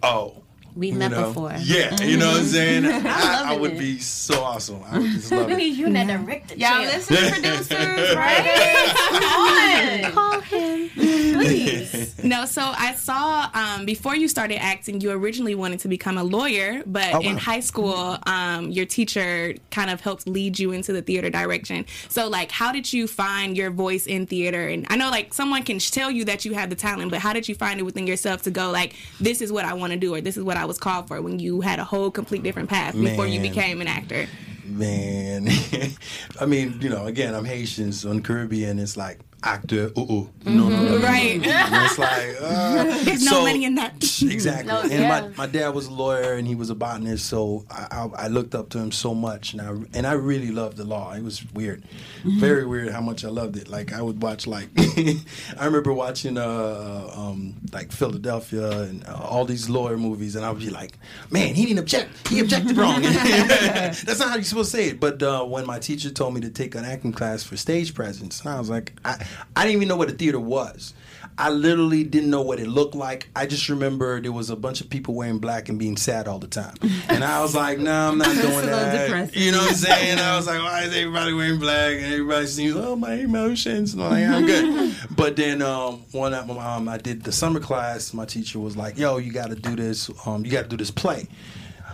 oh. We you met know? before. Yeah, you know what I'm saying? I, I would it. be so awesome. I would just love it. need you in that director Y'all chair. listen, producers, right? Come on. Call him. Please. No, so I saw um, before you started acting, you originally wanted to become a lawyer, but Oh, in high school, um, your teacher kind of helped lead you into the theater direction. So, like, how did you find your voice in theater? And I know, like, someone can tell you that you have the talent, but how did you find it within yourself to go, like, this is what I want to do, or this is what I was called for when you had a whole complete different path before you became an actor? Man, I mean, you know, again, I'm Haitian, so in the Caribbean, it's like actor. Ooh, ooh. No, no, no, no, no. Right. And it's like uh, There's no money in that. Exactly. No, and yeah. my, my dad was a lawyer and he was a botanist, so I, I, I looked up to him so much, and I and I really loved the law. It was weird, very weird how much I loved it. Like I would watch like I remember watching uh um like Philadelphia and uh, all these lawyer movies, and I would be like, man, he didn't object. He objected wrong. That's not how you're supposed to say it. But uh, when my teacher told me to take an acting class for stage presence, and I was like, I I didn't even know what a theater was. I literally didn't know what it looked like. I just remember there was a bunch of people wearing black and being sad all the time. And I was like, no, nah, I'm not doing that. You know what I'm saying? I was like, why is everybody wearing black? And everybody seems, oh, my emotions. And I'm like, I'm good. but then um, one night, um, I did the summer class. My teacher was like, yo, you got to do this. Um, you got to do this play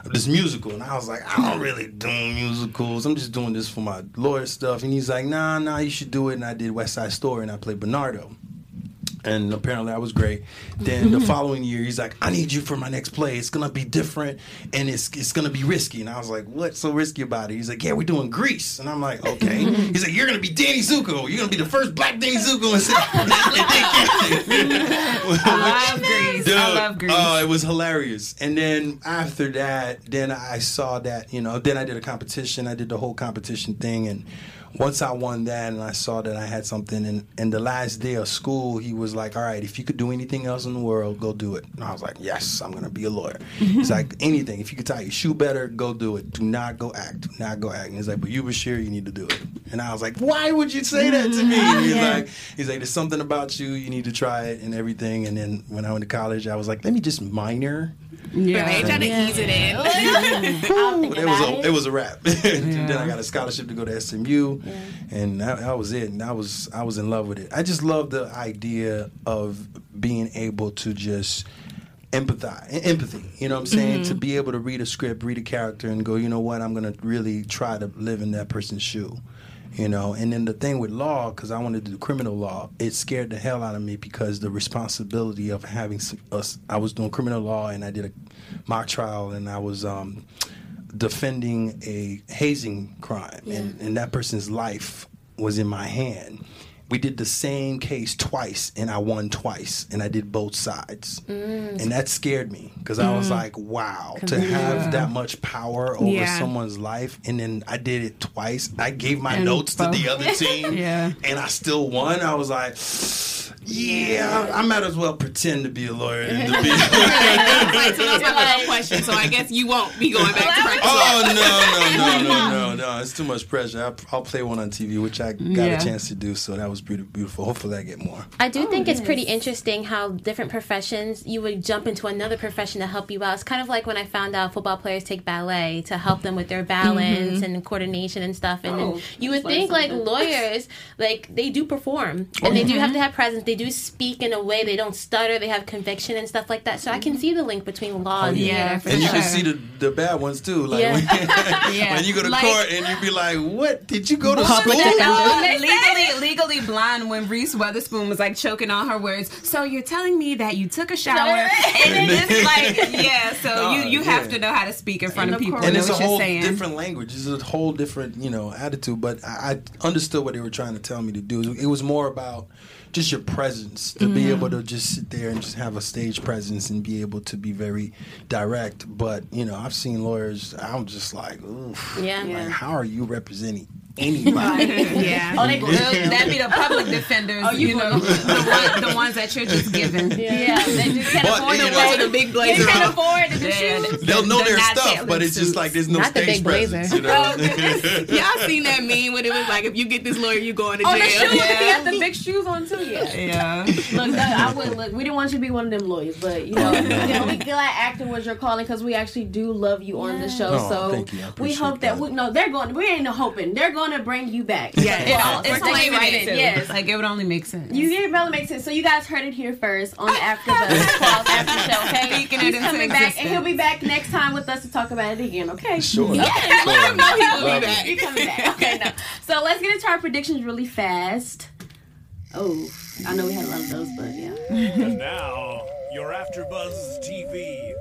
this musical and I was like, I don't really do musicals. I'm just doing this for my lawyer stuff. And he's like, Nah, nah, you should do it. And I did West Side Story and I played Bernardo. And apparently I was great. Then the following year, he's like, "I need you for my next play. It's gonna be different, and it's it's gonna be risky." And I was like, "What's so risky about it?" He's like, "Yeah, we're doing Grease." And I'm like, "Okay." He's like, "You're gonna be Danny Zuko. You're gonna be the first black Danny Zuko." And I love Grease. Dude, I love Grease. Oh, it was hilarious. And then after that, then I saw that, you know, then I did a competition. I did the whole competition thing. And once I won that and I saw that I had something, and, and the last day of school, he was like, all right, if you could do anything else in the world, go do it. And I was like, yes, I'm going to be a lawyer. He's like, anything. If you could tie your shoe better, go do it. Do not go act. Do not go act. And he's like, but you were sure you need to do it. And I was like, why would you say that to me? And he's like, he's like, there's something about you. You need to try it and everything. And then when I went to college, I was like, let me just minor. yeah. They try to ease it in. I'll It was a it. it was a wrap. And then I got a scholarship to go to SMU, and that, that was it. And I was I was in love with it. I just love the idea of being able to just empathize empathy you know what i'm saying? To be able to read a script read a character and go you know what? I'm gonna really try to live in that person's shoe you know? And then the thing with law because i wanted to do criminal law it scared the hell out of me because the responsibility of having us i was doing criminal law and i did a mock trial and i was um, defending a hazing crime. And, and that person's life was in my hand we did the same case twice and i won twice and i did both sides Mm. and that scared me because i was like wow to have that much power over Yeah. someone's life and then i did it twice i gave my And notes to the other team Yeah. and i still won i was like yeah, I might as well pretend to be a lawyer and to be. Like, so those are my no questions. So I guess you won't be going back to practice. Oh no no no no no no! It's too much pressure. I, I'll play one on TV, which I got Yeah. a chance to do, so that was beautiful. Beautiful. Hopefully, I get more. I do think it's oh, pretty interesting how different professions you would jump into another profession to help you out. It's kind of like when I found out football players take ballet to help them with their balance mm-hmm. and coordination and stuff. And Oh, then you would that's think like lawyers, like they do perform oh, and they do have to have presence. They do speak in a way they don't stutter. They have conviction and stuff like that. So I can mm-hmm. see the link between law and oh, yeah, theater. for And you can see the, the bad ones too. Like Yeah. when, Yeah. when you go to Like- court and you be like, "What did you go to Public school?" legally, Legally Blonde when Reese Witherspoon was like choking on her words. So you're telling me that you took a shower and it's like, yeah. So you you have to know how to speak in front And of of people. course- and know it's a what you're whole saying. different language. It's a whole different, you know, attitude. But I, I understood what they were trying to tell me to do. It was more about just your presence to be mm-hmm. able to just sit there and just have a stage presence and be able to be very direct. But you know, I've seen lawyers. I'm just like, oof. Yeah. Like, Yeah. how are you representing anybody? yeah. Oh, they go. That'd be the public defenders, Oh, you you, know, the, one, the ones that you're just giving. Yeah, they just can't But, afford to know, wear the the big They can't afford the Yeah, shoes. They'll know their stuff, but it's just like there's no Not the stage big blazer. presence. You know? Y'all seen that meme when it was like, if you get this lawyer, you going to Oh, the jail. shoes. He had the big shoes on too. Yeah. Yeah. Look, that, I would look. We didn't want you to be one of them lawyers, but you know, you know we glad acting was your calling because we actually do love you on the show. Oh, so thank you. I we hope that, that. we no, they're going. We ain't no hoping they're going to bring you back. Yeah, It all, it's taking only right in, too. Yes. Like it would only make sense. You it really makes sense. So you guys heard it here first on the AfterBuzz Claws After Show. Okay, Speaking he's into coming back, and he'll be back next time with us to talk about it again. Okay, Sure. Yeah, Sure. know he will be back. He coming back. Okay, no. So let's get into our predictions really fast. Oh, I know we had a lot of those, but yeah. And now, your AfterBuzz TV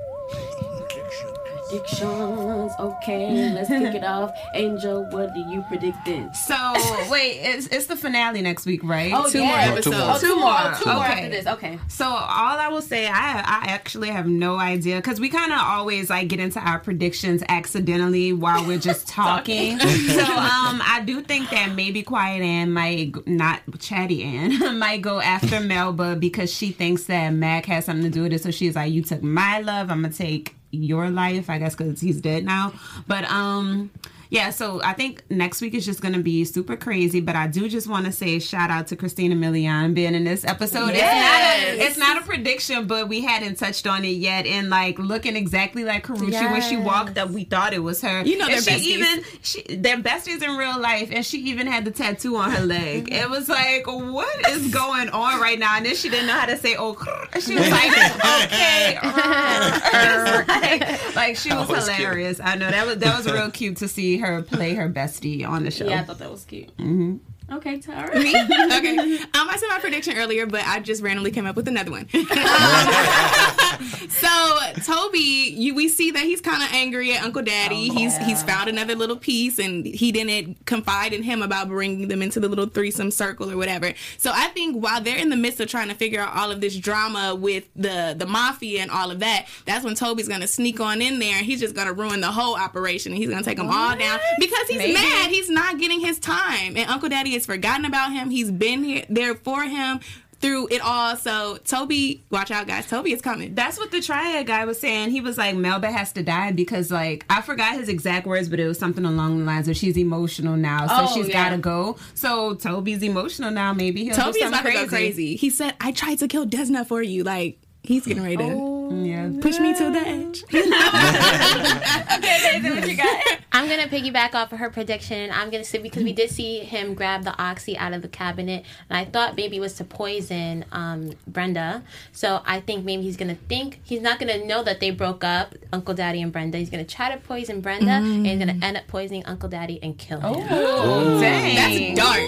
Predictions. Okay, let's kick it off. Angel, what do you predicting? So wait, it's it's the finale next week, right? Oh, Two yeah. more Oh, episodes. more. Oh, two more. more. Two more Okay. after this. Okay. So all I will say, I I actually have no idea because we kind of always like get into our predictions accidentally while we're just talking. so um, I do think that maybe Quiet Ann might not Chatty Ann might go after Melba because she thinks that Mac has something to do with it. So she's like, "You took my love, I'm gonna take your life." I guess because he's dead now. But um. Yeah, so I think next week is just going to be super crazy, but I do just want to say shout out to Christina Milian being in this episode. It's, not a, it's not a prediction, but we hadn't touched on it yet. And like looking exactly like Karrueche when she walked up, we thought it was her. You know and they're she besties. even she they're besties in real life, and she even had the tattoo on her leg. It was like, what is going on right now? And then she didn't know how to say oh. She was like, okay, like, like she was, was cute. hilarious. I know that was that was real cute to see her play her bestie on the show. Yeah, I thought that was cute. Mm-hmm. Okay, Tara. Me? Okay. Um, I said my prediction earlier, but I just randomly came up with another one. so Toby, you we see that he's kind of angry at Uncle Daddy. Oh, he's he's found another little piece, and he didn't confide in him about bringing them into the little threesome circle or whatever. So I think while they're in the midst of trying to figure out all of this drama with the the mafia and all of that, that's when Toby's gonna sneak on in there, and he's just gonna ruin the whole operation, and he's gonna take them all down because he's Maybe. mad. He's not getting his time, and Uncle Daddy has forgotten about him. He's been here there for him through it all. So Toby, watch out, guys. Toby is coming. That's what the triad guy was saying. He was like, Melba has to die because, like, I forgot his exact words, but it was something along the lines of she's emotional now, so Oh, she's yeah. gotta go. So Toby's emotional now. Maybe he'll Toby's do about something to go crazy. He said, "I tried to kill Desna for you." Like he's getting ready to Yeah. push me to the edge. I'm gonna piggyback off of her prediction. I'm gonna say because we did see him grab the oxy out of the cabinet, and I thought maybe it was to poison um, Brenda. So I think maybe he's gonna think he's not gonna know that they broke up, Uncle Daddy and Brenda. He's gonna try to poison Brenda, and he's gonna end up poisoning Uncle Daddy and kill him. Oh, dang. That's dark.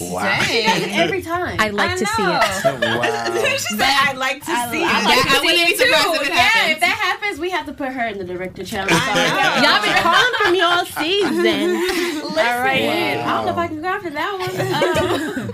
Wow. Every time. I'd like I to see it. wow. she said, I'd like to see I it. like Yeah, I wouldn't be surprised if it yeah, if that happens, we have to put her in the director channel. know. Y'all been calling for me all season. All right. I don't know if I can go after that one. Um,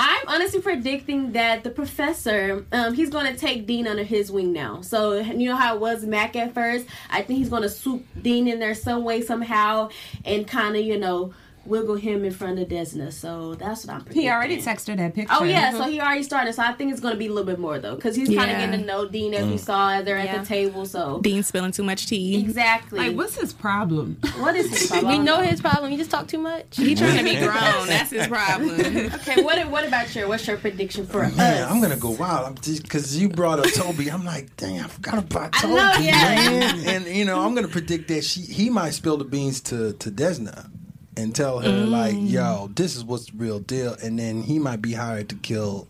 I'm honestly predicting that the professor, um, he's going to take Dean under his wing now. So you know how it was Mac at first. I think he's going to swoop Dean in there some way somehow, and kind of you know wiggle him in front of Desna. So that's what I'm predicting. He already texted her that picture. Oh yeah, so uh-huh. he already started. So I think it's going to be a little bit more though, because he's kind of Yeah. getting to know Dean as we mm. saw as they're Yeah. at the table. So Dean spilling too much tea. exactly. Like, what's his problem? what is his problem? We know his problem. He just talk too much. He trying to be grown. That's his problem. Okay, what what about your what's your prediction for us? Man, I'm gonna go wild. I'm just because you brought up Toby. I'm like, dang, I forgot about I Toby, know, yeah. man. And you know, I'm gonna predict that she he might spill the beans to to Desna and tell her like, yo, this is what's the real deal, and then he might be hired to kill.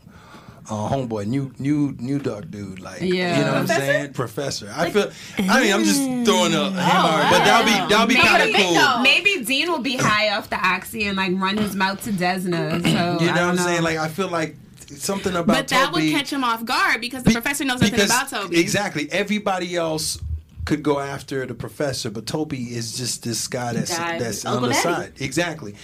Uh, homeboy, new, new, new dark dude, like Yeah. you know what I'm saying, professor. I feel. I mean, I'm just throwing a him out, but that'll be that'll be kind of Maybe, cool. maybe Dean will be high off the oxy and like run his mouth to Desna. So You know what I'm know. saying? Like I feel like something about But that Toby. would catch him off guard because the Be- professor knows nothing about Toby. Exactly. Everybody else could go after the professor, but Toby is just this guy that's Guy, that's Uncle on the Daddy. side. Exactly.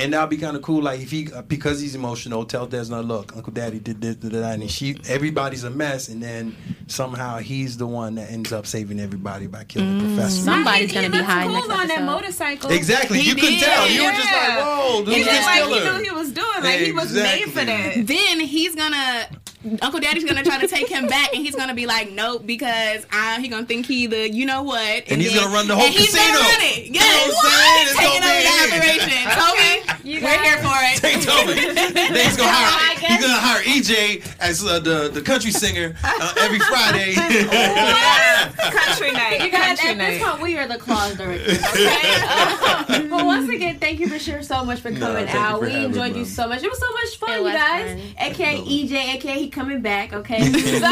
And that'd be kind of cool. Like if he, uh, because he's emotional, tell Desna, look, Uncle Daddy did this, did that, and she, everybody's a mess, and then somehow he's the one that ends up saving everybody by killing the professor. Somebody's gonna be looked high cool next on that episode. motorcycle. Exactly. He you could did. tell. You were just Yeah. like, whoa, He who's looked this like he killer? knew he was doing. Like he was made for Exactly. that. then he's gonna Uncle Daddy's gonna try to take him back, and he's gonna be like, "Nope," because uh, he gonna think he the you know what, and, he's then- gonna run the whole and he's casino. gonna run it. You know what Yes, I'm saying? It's taking over the operation. Toby, we're here for it. Take Toby. then he's gonna hire. He's gonna hire EJ as uh, the the country singer uh, every Friday. Yeah. Country night. You guys, Country at this point, we are the Claws directors. Okay. But once again, thank you for sure so much for coming thank you out. for We enjoyed me. you so much. It was so much fun, you guys. fun. AKA EJ, AKA he coming back. Okay. So,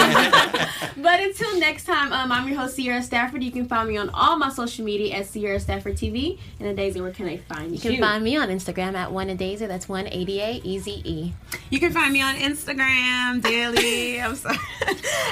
but until next time, um, I'm your host Sierra Stafford. You can find me on all my social media at Sierra Stafford TV. And Daisy, where can I find you? You can find me on Instagram at one a daisy. That's one eighty eight E Z E. You can find me on Instagram daily. I'm sorry.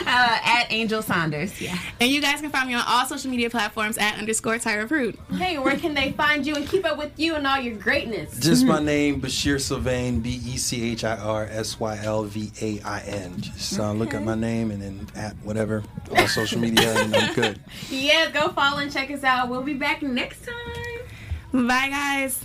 Uh, at Angel Saunders. Yeah. And you guys guys can find me on all social media platforms at underscore Tyra Prude. Hey, where can they find you and keep up with you and all your greatness? Just my name, Bechir Sylvain, B E C H I R S Y L V A I N. Just uh, look up my name and then at whatever, all social media, and I'm good. Yeah, go follow and check us out. We'll be back next time. Bye, guys.